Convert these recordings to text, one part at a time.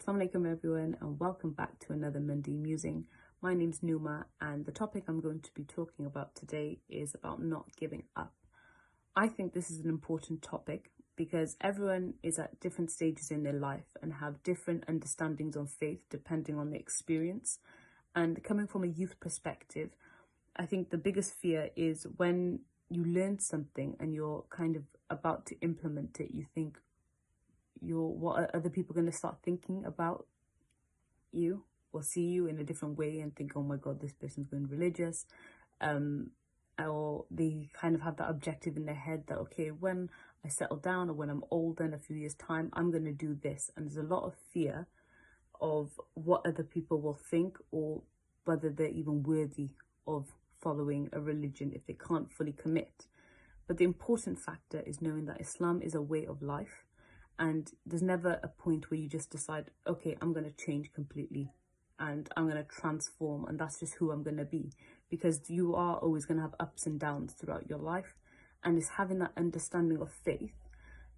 Assalamu alaikum everyone and welcome back to another Monday Musing. My name's Numa and the topic I'm going to be talking about today is about not giving up. I think this is an important topic because everyone is at different stages in their life and have different understandings on faith depending on their experience. And coming from a youth perspective, I think the biggest fear is when you learn something and you're kind of about to implement it, you think, your what are other people going to start thinking about you or see you in a different way and think oh my god this person's going religious um or they kind of have that objective in their head that okay when i settle down or when i'm older in a few years time i'm going to do this. And there's a lot of fear of what other people will think or whether they're even worthy of following a religion if they can't fully commit. But the important factor is knowing that islam is a way of life and there's never a point where you just decide okay i'm going to change completely and i'm going to transform and that's just who i'm going to be. Because you are always going to have ups and downs throughout your life. And it's having that understanding of faith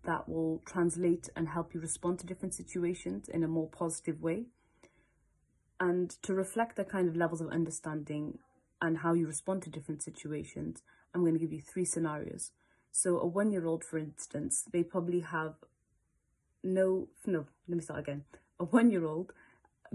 that will translate and help you respond to different situations in a more positive way. And to reflect the kind of levels of understanding and how you respond to different situations i'm going to give you three scenarios. So a one year old for instance they probably have no, no, let me start again. A one year old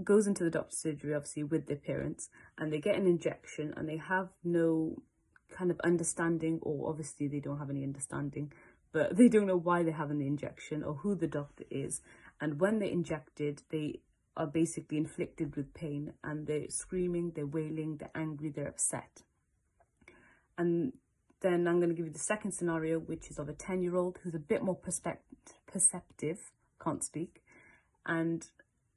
goes into the doctor's surgery, obviously, with their parents, and they get an injection and they have no kind of understanding, or obviously they don't have any understanding, but they don't know why they're having the injection or who the doctor is. And when they're injected, they are basically inflicted with pain and they're screaming, they're wailing, they're angry, they're upset. And then I'm going to give you the second scenario, which is of a 10 year old who's a bit more perceptive can't speak, and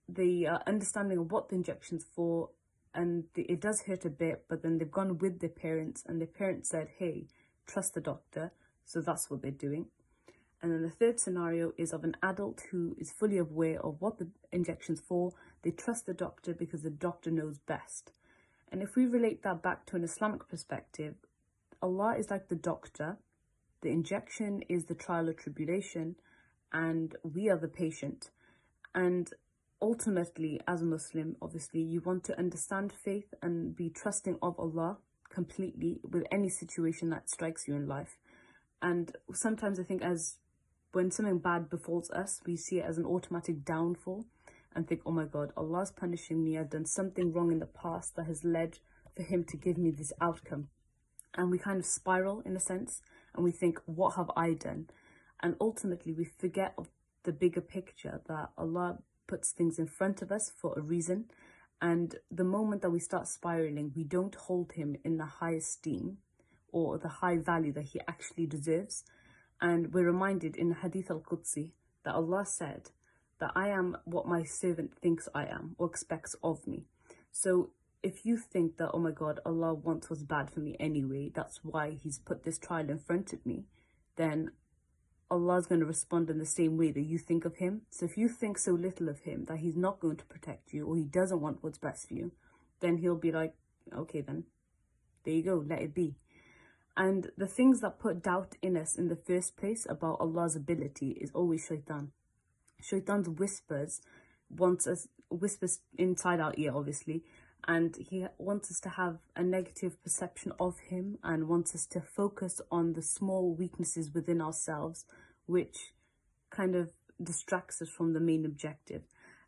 the uh, understanding of what the injection's for, and the, it does hurt a bit, but then they've gone with their parents, and their parents said, hey, trust the doctor, so that's what they're doing. And then the third scenario is of an adult who is fully aware of what the injection's for. They trust the doctor because the doctor knows best. And if we relate that back to an Islamic perspective, Allah is like the doctor, the injection is the trial or tribulation, and we are the patient. And ultimately, as a Muslim, obviously, you want to understand faith and be trusting of Allah completely with any situation that strikes you in life. And sometimes I think as when something bad befalls us, we see it as an automatic downfall and think, oh my God, Allah's punishing me. I've done something wrong in the past that has led for him to give me this outcome. And we kind of spiral in a sense and we think, what have I done? And ultimately, we forget of the bigger picture that Allah puts things in front of us for a reason. And the moment that we start spiraling, we don't hold him in the high esteem or the high value that he actually deserves. And we're reminded in Hadith al-Qudsi that Allah said that I am what my servant thinks I am or expects of me. So if you think that, oh my God, Allah wants what's bad for me anyway, that's why he's put this trial in front of me, then Allah is going to respond in the same way that you think of him. So if you think so little of him that he's not going to protect you or he doesn't want what's best for you, then he'll be like, okay then, there you go, let it be. And the things that put doubt in us in the first place about Allah's ability is always shaitan. Shaitan's whispers wants us, whispers inside our ear obviously, and he wants us to have a negative perception of him and wants us to focus on the small weaknesses within ourselves which kind of distracts us from the main objective.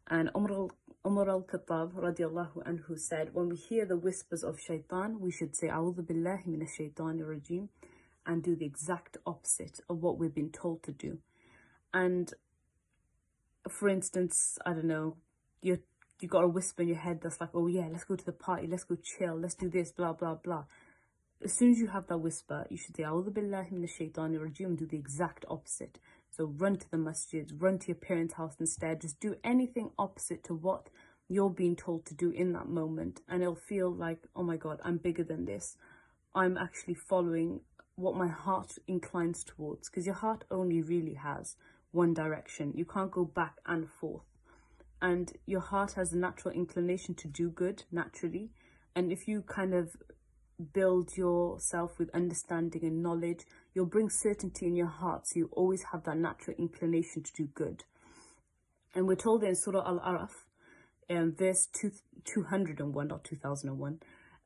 And Umar, al-Khattab radiallahu anhu said when we hear the whispers of shaitan we should say A'udhu billahi minash shaitanir rajim and do the exact opposite of what we've been told to do. And for instance I don't know you're you got a whisper in your head that's like, oh yeah, let's go to the party, let's go chill, let's do this, blah, blah, blah. As soon as you have that whisper, you should say, A'udhu billahi minash shaitani rajim, do the exact opposite. So run to the masjid, run to your parents' house instead, just do anything opposite to what you're being told to do in that moment. And it'll feel like, oh my God, I'm bigger than this. I'm actually following what my heart inclines towards because your heart only really has one direction. You can't go back and forth and your heart has a natural inclination to do good naturally. And if you kind of build yourself with understanding and knowledge you'll bring certainty in your heart. So you always have that natural inclination to do good. And we're told in Surah Al-Araf, um, verse two, 201, not 2001,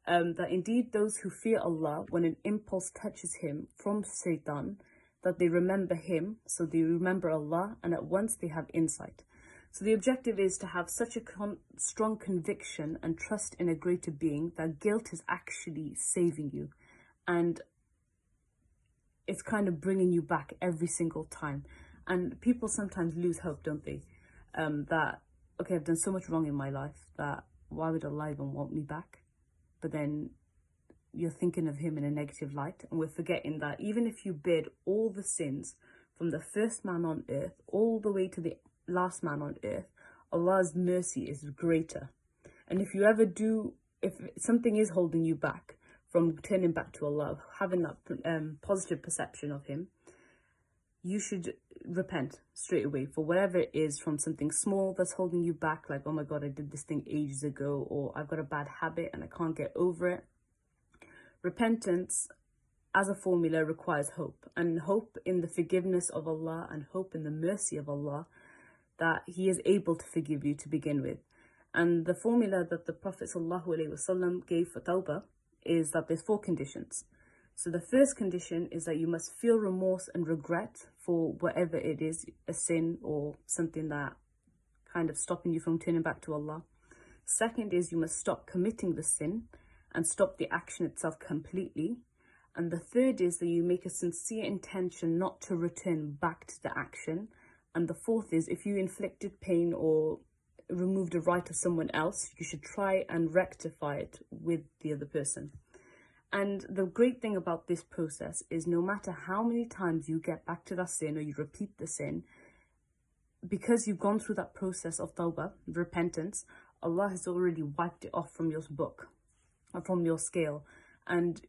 um, that indeed those who fear Allah, when an impulse touches him from Satan, that they remember him, so they remember Allah, and at once they have insight. So the objective is to have such a con strong conviction and trust in a greater being that guilt is actually saving you. And it's kind of bringing you back every single time. And people sometimes lose hope, don't they? Um, that, okay, I've done so much wrong in my life that why would Allah even want me back? But then you're thinking of him in a negative light. And we're forgetting that even if you bid all the sins from the first man on earth all the way to the last man on earth, Allah's mercy is greater. And if you ever do, if something is holding you back, from turning back to Allah, having that um, positive perception of Him, you should repent straight away for whatever it is from something small that's holding you back, like, oh my God, I did this thing ages ago, or I've got a bad habit and I can't get over it. Repentance as a formula requires hope, and hope in the forgiveness of Allah and hope in the mercy of Allah that He is able to forgive you to begin with. And the formula that the Prophet ﷺ gave for Tawbah is that there's four conditions. So the first condition is that you must feel remorse and regret for whatever it is, a sin or something that kind of stopping you from turning back to Allah. Second is you must stop committing the sin and stop the action itself completely. And the third is that you make a sincere intention not to return back to the action. And the fourth is if you inflicted pain or removed a right of someone else, you should try and rectify it with the other person. And the great thing about this process is no matter how many times you get back to that sin or you repeat the sin, because you've gone through that process of tawbah, repentance, Allah has already wiped it off from your book, uh, from your scale. And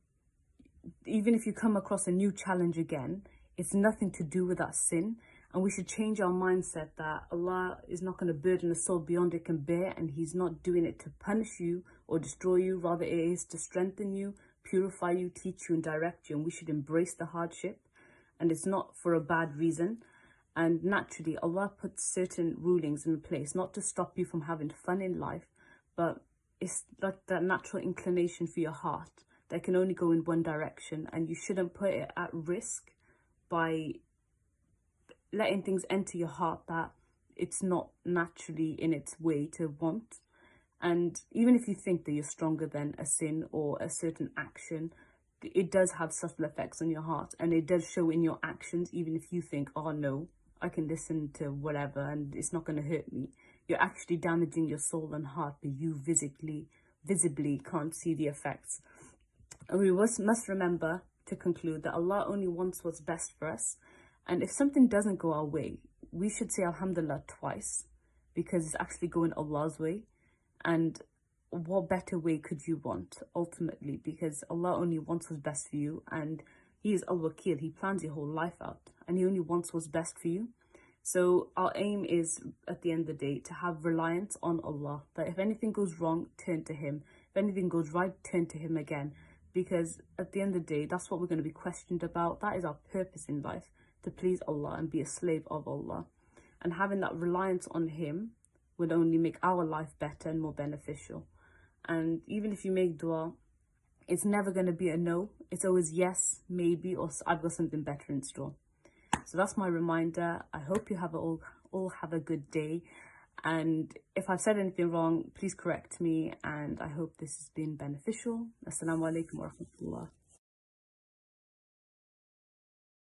even if you come across a new challenge again, it's nothing to do with that sin. And we should change our mindset that Allah is not going to burden a soul beyond it can bear and He's not doing it to punish you or destroy you. Rather, it is to strengthen you, purify you, teach you and direct you. And we should embrace the hardship. And it's not for a bad reason. And naturally, Allah puts certain rulings in place, not to stop you from having fun in life, but it's like that natural inclination for your heart that can only go in one direction. And you shouldn't put it at risk by letting things enter your heart that it's not naturally in its way to want. And even if you think that you're stronger than a sin or a certain action, it does have subtle effects on your heart and it does show in your actions, even if you think, oh no, I can listen to whatever and it's not going to hurt me. You're actually damaging your soul and heart, but you visibly, visibly can't see the effects. And we must remember to conclude that Allah only wants what's best for us and if something doesn't go our way, we should say Alhamdulillah twice because it's actually going Allah's way. And what better way could you want ultimately? Because Allah only wants what's best for you and He is Al Wakil. He plans your whole life out and He only wants what's best for you. So our aim is at the end of the day to have reliance on Allah. That if anything goes wrong, turn to Him. If anything goes right, turn to Him again. Because at the end of the day, that's what we're going to be questioned about. That is our purpose in life to please Allah and be a slave of Allah. And having that reliance on Him will only make our life better and more beneficial. And even if you make dua, it's never going to be a no. It's always yes, maybe, or I've got something better in store. So that's my reminder. I hope you have all, all have a good day. And if I've said anything wrong, please correct me. And I hope this has been beneficial. Assalamu alaikum wa rahmatullah.